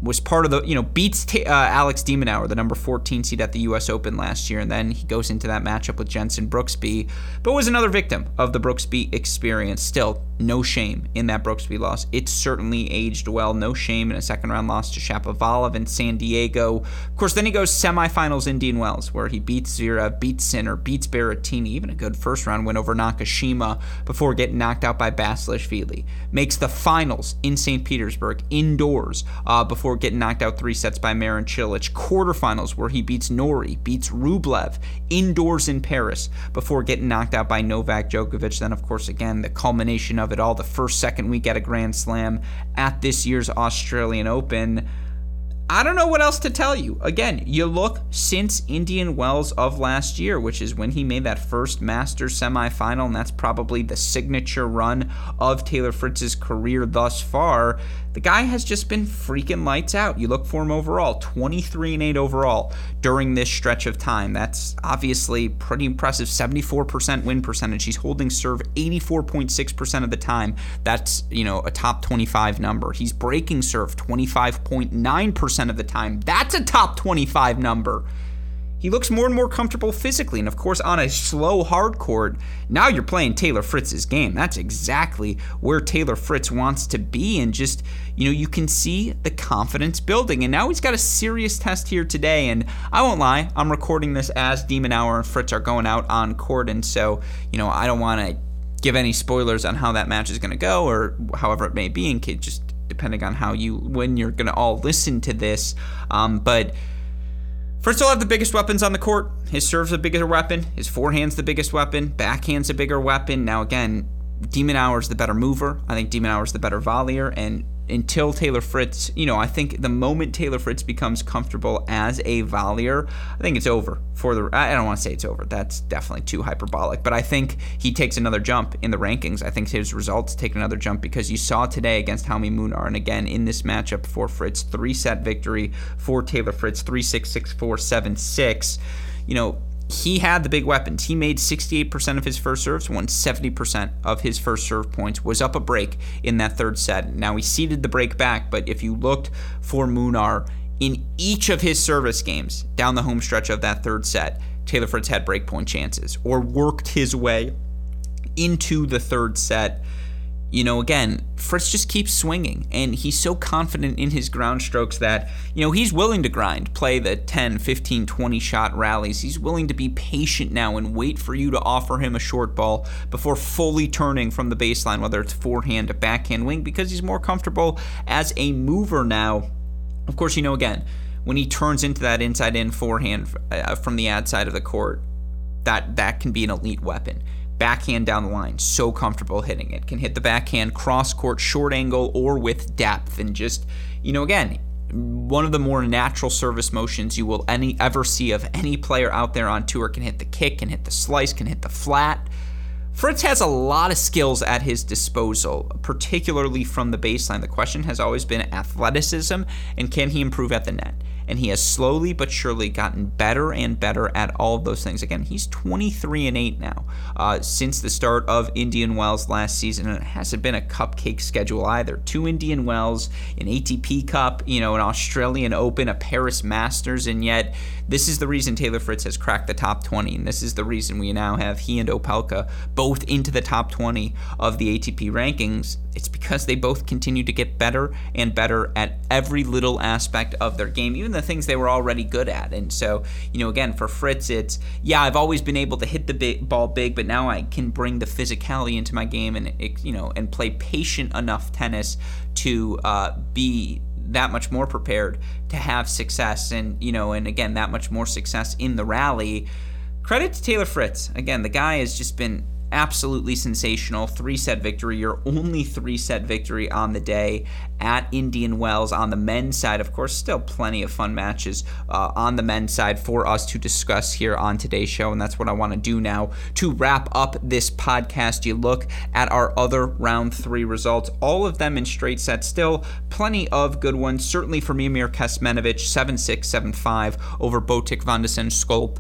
was part of the, you know, beats uh, Alex de Minaur, the number 14 seed at the U.S. Open last year, and then he goes into that matchup with Jensen Brooksby, but was another victim of the Brooksby experience. Still, no shame in that Brooksby loss. It certainly aged well. No shame in a second round loss to Shapovalov in San Diego. Of course, then he goes semifinals in Indian Wells, where he beats Zverev, beats Sinner, beats Berrettini, even a good first round win over Nakashima before getting knocked out by Basilashvili. Makes the finals in St. Petersburg indoors uh, before getting knocked out three sets by Marin Cilic. Quarterfinals where he beats Norrie, beats Rublev indoors in Paris before getting knocked out by Novak Djokovic. Then, of course, again, the culmination of it all, the first, second week at a Grand Slam at this year's Australian Open. I don't know what else to tell you. Again, you look since Indian Wells of last year, which is when he made that first Masters semifinal, and that's probably the signature run of Taylor Fritz's career thus far. The guy has just been freaking lights out. You look for him overall, 23 and 8 overall during this stretch of time. That's obviously pretty impressive. 74% win percentage. He's holding serve 84.6% of the time. That's, you know, a top 25 number. He's breaking serve 25.9% of the time. That's a top 25 number. He looks more and more comfortable physically, and of course, on a slow hard court, now you're playing Taylor Fritz's game. That's exactly where Taylor Fritz wants to be, and just, you know, you can see the confidence building. And now he's got a serious test here today, and I won't lie, I'm recording this as de Minaur and Fritz are going out on court, and so, you know, I don't want to give any spoilers on how that match is going to go or however it may be, in case just depending on how you, when you're going to all listen to this. Um, but, Fritz will have the biggest weapons on the court. His serve's the bigger weapon. His forehand's the biggest weapon. Backhand's a bigger weapon. Now, again, de Minaur's the better mover. I think de Minaur's the better volleyer. And until Taylor Fritz, you know, I think the moment Taylor Fritz becomes comfortable as a volleyer, I think it's over for the. I don't want to say it's over. That's definitely too hyperbolic. But I think he takes another jump in the rankings. I think his results take another jump because you saw today against Jaume Munar, and again in this matchup for Fritz, three set victory for Taylor Fritz, three six six four seven six. You know, he had the big weapons. He made 68% of his first serves, won 70% of his first serve points, was up a break in that third set. Now he ceded the break back, but if you looked for Munar in each of his service games down the home stretch of that third set, Taylor Fritz had break point chances or worked his way into the third set you know, again, Fritz just keeps swinging, and he's so confident in his ground strokes that, you know, he's willing to grind, play the 10, 15, 20 shot rallies. He's willing to be patient now and wait for you to offer him a short ball before fully turning from the baseline, whether it's forehand to backhand wing, because he's more comfortable as a mover now. Of course, you know, again, when he turns into that inside in forehand uh, from the ad side of the court, that that can be an elite weapon backhand down the line, so comfortable hitting it. Can hit the backhand cross court, short angle, or with depth. And just, you know, again, one of the more natural service motions you will any ever see of any player out there on tour can hit the kick, can hit the slice, can hit the flat. Fritz has a lot of skills at his disposal, particularly from the baseline. The question has always been athleticism and can he improve at the net? And he has slowly but surely gotten better and better at all of those things. Again, he's 23 and 8 now uh, since the start of Indian Wells last season, and it hasn't been a cupcake schedule either. Two Indian Wells, an ATP Cup, you know, an Australian Open, a Paris Masters, and yet this is the reason Taylor Fritz has cracked the top 20, and this is the reason we now have he and Opelka both into the top 20 of the ATP rankings. It's because they both continue to get better and better at every little aspect of their game, even the things they were already good at. And so, you know, again, for Fritz, it's yeah, I've always been able to hit the big, ball big, but now I can bring the physicality into my game and you know and play patient enough tennis to uh, be that much more prepared to have success and you know and again that much more success in the rally credit to taylor fritz again the guy has just been absolutely sensational three set victory, your only three set victory on the day at Indian Wells on the men's side. Of course, still plenty of fun matches uh, on the men's side for us to discuss here on today's show, and that's what I want to do now to wrap up this podcast. You look at our other round three results, all of them in straight sets, still plenty of good ones. Certainly for Miomir Kecmanovic, 7 6, 7 5 over Botic van de Zandschulp.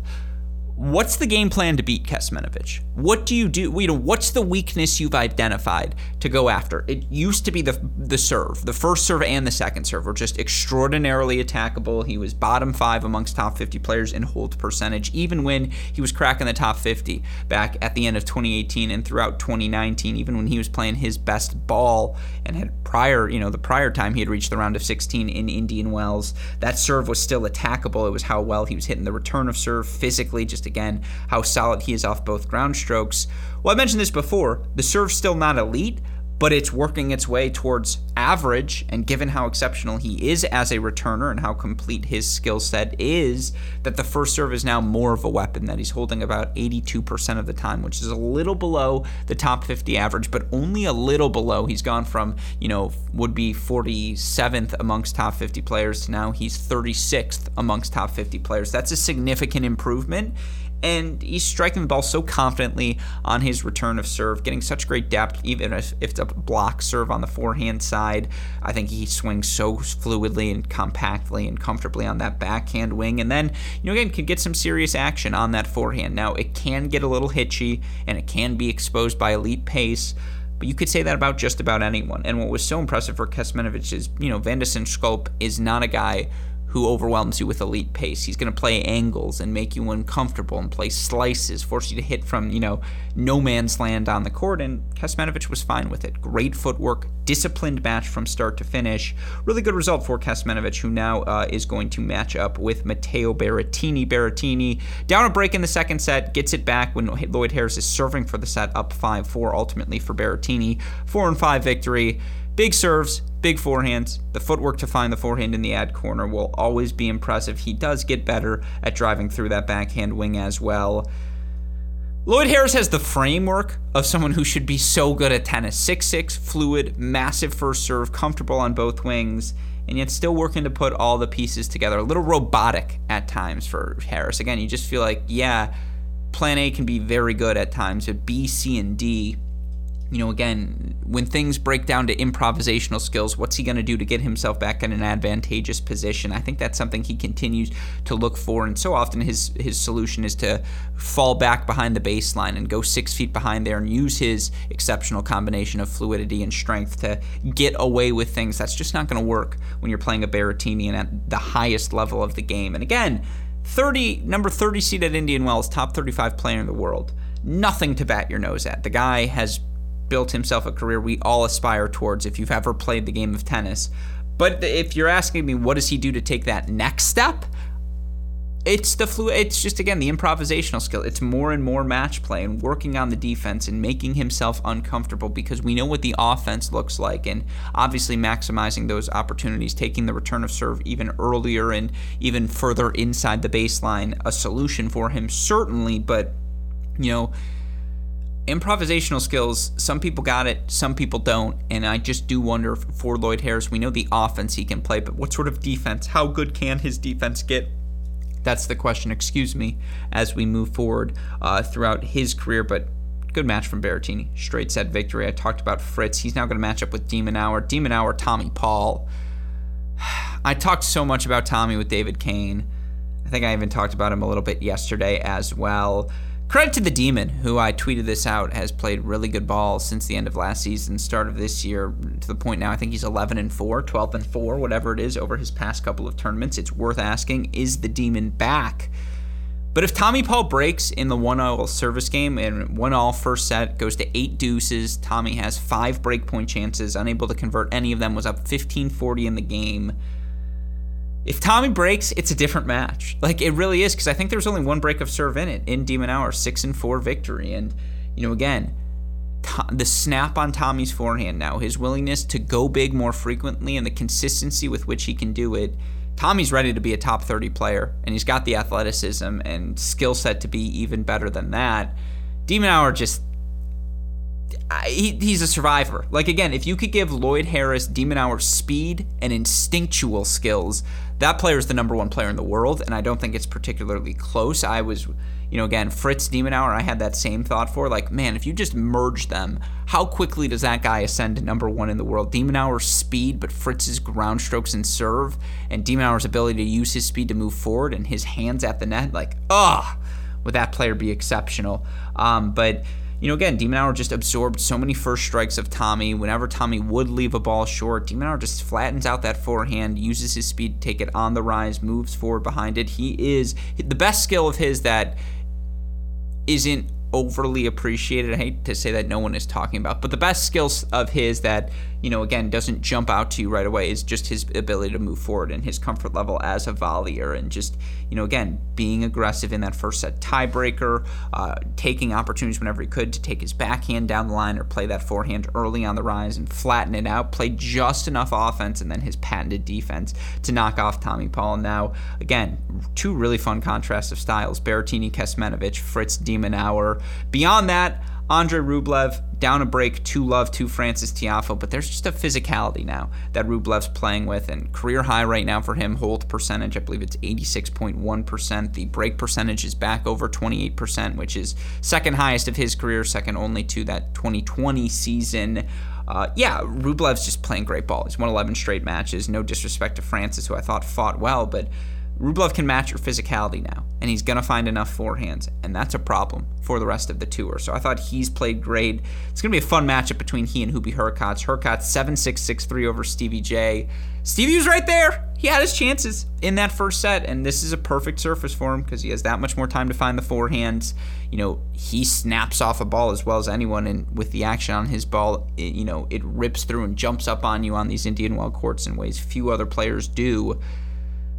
What's the game plan to beat Kecmanovic? What do you do? You know, what's the weakness you've identified to go after? It used to be the the serve, the first serve and the second serve were just extraordinarily attackable. He was bottom five amongst top 50 players in hold percentage, even when he was cracking the top 50 back at the end of 2018 and throughout 2019, even when he was playing his best ball and had prior, you know, the prior time he had reached the round of 16 in Indian Wells, that serve was still attackable. It was how well he was hitting the return of serve physically, just again how solid he is off both ground strokes. Well, I mentioned this before. The serve's still not elite, but it's working its way towards average. And given how exceptional he is as a returner and how complete his skill set is, that the first serve is now more of a weapon that he's holding about 82% of the time, which is a little below the top 50 average, but only a little below. He's gone from, you know, would be 47th amongst top 50 players to now he's 36th amongst top 50 players. That's a significant improvement and he's striking the ball so confidently on his return of serve, getting such great depth, even if, it's a block serve on the forehand side. I think he swings so fluidly and compactly and comfortably on that backhand wing, and then, you know, again, can get some serious action on that forehand. Now, it can get a little hitchy, and it can be exposed by elite pace. But you could say that about just about anyone. And what was so impressive for Kecmanovic is, you know, Van de is not a guy who overwhelms you with elite pace. He's going to play angles and make you uncomfortable and play slices, force you to hit from, you know, no man's land on the court. And Kecmanovic was fine with it. Great footwork, disciplined match from start to finish. Really good result for Kecmanovic, who now uh, is going to match up with Matteo Berrettini. Berrettini down a break in the second set, gets it back when Lloyd Harris is serving for the set, up 5 4 ultimately for Berrettini. 4 and 5 victory. Big serves, big forehands. The footwork to find the forehand in the ad corner will always be impressive. He does get better at driving through that backhand wing as well. Lloyd Harris has the framework of someone who should be so good at tennis. 6'6, fluid, massive first serve, comfortable on both wings, and yet still working to put all the pieces together. A little robotic at times for Harris. Again, you just feel like, yeah, plan A can be very good at times, but B, C, and D you know, again, when things break down to improvisational skills, what's he going to do to get himself back in an advantageous position? I think that's something he continues to look for, and so often his his solution is to fall back behind the baseline and go six feet behind there and use his exceptional combination of fluidity and strength to get away with things. That's just not going to work when you're playing a Berrettini and at the highest level of the game. And again, 30 number 30 seed at Indian Wells, top 35 player in the world. Nothing to bat your nose at. The guy has built himself a career we all aspire towards if you've ever played the game of tennis. But if you're asking me what does he do to take that next step? It's the flu it's just again the improvisational skill. It's more and more match play and working on the defense and making himself uncomfortable because we know what the offense looks like and obviously maximizing those opportunities, taking the return of serve even earlier and even further inside the baseline, a solution for him certainly, but you know, improvisational skills, some people got it, some people don't. And I just do wonder for Lloyd Harris, we know the offense he can play, but what sort of defense? How good can his defense get? That's the question, excuse me, as we move forward uh, throughout his career. But good match from Berrettini. Straight set victory. I talked about Fritz. He's now going to match up with de Minaur. de Minaur, Tommy Paul. I talked so much about Tommy with David Kane. I think I even talked about him a little bit yesterday as well. Credit to the Demon, who I tweeted this out, has played really good ball since the end of last season, start of this year, to the point now I think he's 11 and 4, 12 and 4, whatever it is, over his past couple of tournaments. It's worth asking, is the Demon back? But if Tommy Paul breaks in the one all service game and one all first set goes to eight deuces, Tommy has five breakpoint chances, unable to convert any of them, was up 15 40 in the game if Tommy breaks, it's a different match. Like it really is, because I think there's only one break of serve in it in de Minaur, six and four victory. And you know, again, the snap on Tommy's forehand now, his willingness to go big more frequently, and the consistency with which he can do it. Tommy's ready to be a top 30 player, and he's got the athleticism and skill set to be even better than that. de Minaur just he, he's a survivor. Like again, if you could give Lloyd Harris de Minaur speed and instinctual skills, that player is the number one player in the world, and I don't think it's particularly close. I was, you know, again, Fritz de Minaur, I had that same thought for. Like, man, if you just merge them, how quickly does that guy ascend to number one in the world? de Minaur's speed, but Fritz's ground strokes and serve, and de Minaur's ability to use his speed to move forward and his hands at the net, like, ugh, would that player be exceptional? Um, but you know, again, de Minaur just absorbed so many first strikes of Tommy. Whenever Tommy would leave a ball short, de Minaur just flattens out that forehand, uses his speed to take it on the rise, moves forward behind it. He is the best skill of his that isn't overly appreciated. I hate to say that no one is talking about, but the best skills of his that you know, again, doesn't jump out to you right away is just his ability to move forward and his comfort level as a volleyer and just, you know, again, being aggressive in that first set tiebreaker, uh, taking opportunities whenever he could to take his backhand down the line or play that forehand early on the rise and flatten it out, play just enough offense and then his patented defense to knock off Tommy Paul. Now, again, two really fun contrasts of styles Berrettini, Kecmanovic, Fritz de Minaur. Beyond that, Andre Rublev down a break, two love, two Francis Tiafoe, but there's just a physicality now that Rublev's playing with, and career high right now for him. Hold percentage, I believe it's 86.1%. The break percentage is back over 28%, which is second highest of his career, second only to that 2020 season. Uh, yeah, Rublev's just playing great ball. He's won 11 straight matches. No disrespect to Francis, who I thought fought well, but Rublev can match your physicality now, and he's going to find enough forehands, and that's a problem for the rest of the tour. So I thought he's played great. It's going to be a fun matchup between he and Hubie Hurkacz. Hurkacz 7 6 6 3 over Stevie J. Stevie was right there. He had his chances in that first set, and this is a perfect surface for him because he has that much more time to find the forehands. You know, he snaps off a ball as well as anyone, and with the action on his ball, it, you know, it rips through and jumps up on you on these Indian well courts in ways few other players do.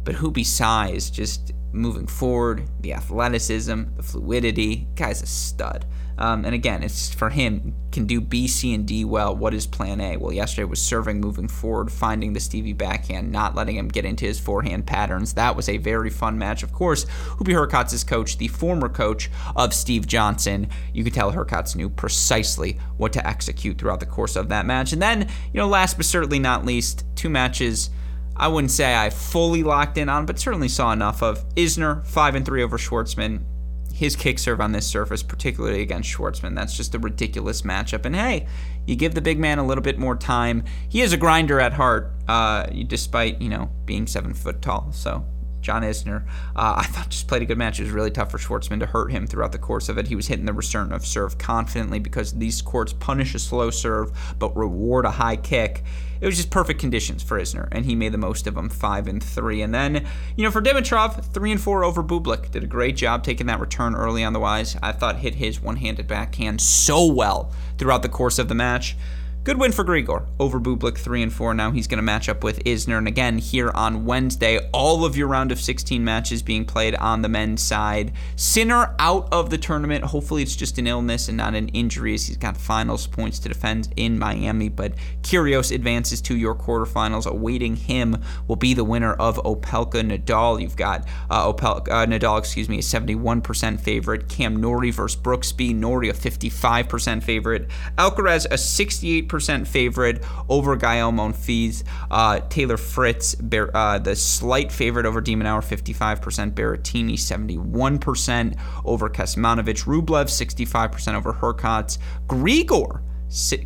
But Hubie's size, just moving forward, the athleticism, the fluidity, guy's a stud. Um, and again, it's for him can do B, C, and D well. What is Plan A? Well, yesterday was serving, moving forward, finding the Stevie backhand, not letting him get into his forehand patterns. That was a very fun match. Of course, Hubie Hurkacz's coach, the former coach of Steve Johnson, you could tell Hurkacz knew precisely what to execute throughout the course of that match. And then, you know, last but certainly not least, two matches I wouldn't say I fully locked in on, but certainly saw enough of Isner five and three over Schwartzman. his kick serve on this surface, particularly against Schwartzman. That's just a ridiculous matchup. And hey, you give the big man a little bit more time. He is a grinder at heart, uh, despite you know being seven foot tall. So John Isner, uh, I thought just played a good match. It was really tough for Schwartzman to hurt him throughout the course of it. He was hitting the return of serve confidently because these courts punish a slow serve but reward a high kick. It was just perfect conditions for Isner, and he made the most of them, five and three. And then, you know, for Dimitrov, three and four over Bublik. Did a great job taking that return early on the wise. I thought hit his one-handed backhand so well throughout the course of the match. Good win for Grigor over Bublik, 3 and 4. Now he's going to match up with Isner. And again, here on Wednesday, all of your round of 16 matches being played on the men's side. Sinner out of the tournament. Hopefully, it's just an illness and not an injury, as he's got finals points to defend in Miami. But Kyrgios advances to your quarterfinals. Awaiting him will be the winner of Opelka Nadal. You've got uh, Opelka, uh, Nadal, excuse me, a 71% favorite. Cam Norrie versus Brooksby. Norrie a 55% favorite. Alcaraz, a 68% favorite over Gael Monfils. Uh, Taylor Fritz, uh, the slight favorite over de Minaur, 55%. Berrettini, 71% over Kecmanovic. Rublev, 65% over Hurkacz. Grigor,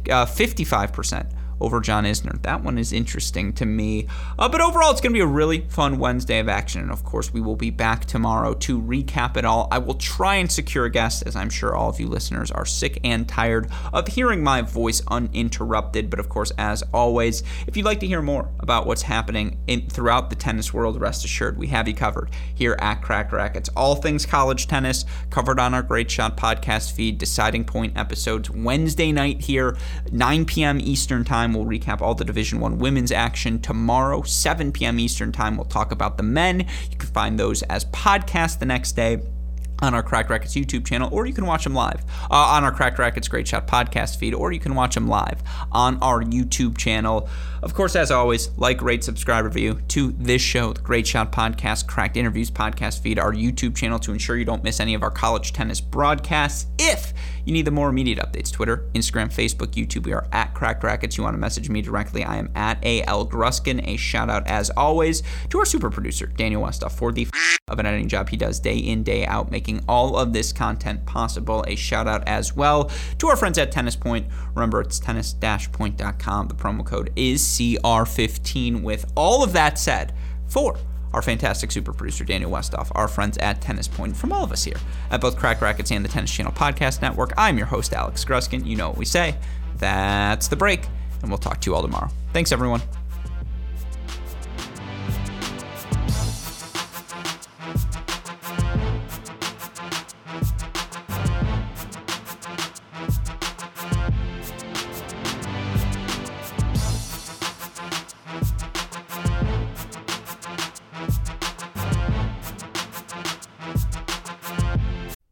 uh, 55% over John Isner. That one is interesting to me. Uh, but overall, it's going to be a really fun Wednesday of action. And of course, we will be back tomorrow to recap it all. I will try and secure a guest, as I'm sure all of you listeners are sick and tired of hearing my voice uninterrupted. But of course, as always, if you'd like to hear more about what's happening in, throughout the tennis world, rest assured we have you covered here at Cracked Racquets. All things college tennis covered on our Great Shot podcast feed, deciding point episodes Wednesday night here, 9 p.m. Eastern Time time, we'll recap all the Division One women's action. Tomorrow, 7 p.m. Eastern time, we'll talk about the men. You can find those as podcasts the next day on our Cracked Racquets YouTube channel, or you can watch them live uh, on our Cracked Racquets Great Shot podcast feed, or you can watch them live on our YouTube channel. Of course, as always, like, rate, subscribe, review to this show, the Great Shot Podcast, Cracked Interviews podcast feed, our YouTube channel to ensure you don't miss any of our college tennis broadcasts. If you need the more immediate updates, Twitter, Instagram, Facebook, YouTube, we are at Cracked Racquets. You want to message me directly, I am at AL Gruskin. A shout out, as always, to our super producer, Daniel Westoff, for the of an editing job he does day in, day out, making all of this content possible. A shout out as well to our friends at Tennis Point. Remember, it's tennis-point.com. The promo code is CR15. With all of that said, for our fantastic super producer Daniel Westoff, our friends at Tennis Point, from all of us here at both Cracked Racquets and the Tennis Channel Podcast Network. I'm your host, Alex Gruskin. You know what we say. That's the break, and we'll talk to you all tomorrow. Thanks, everyone.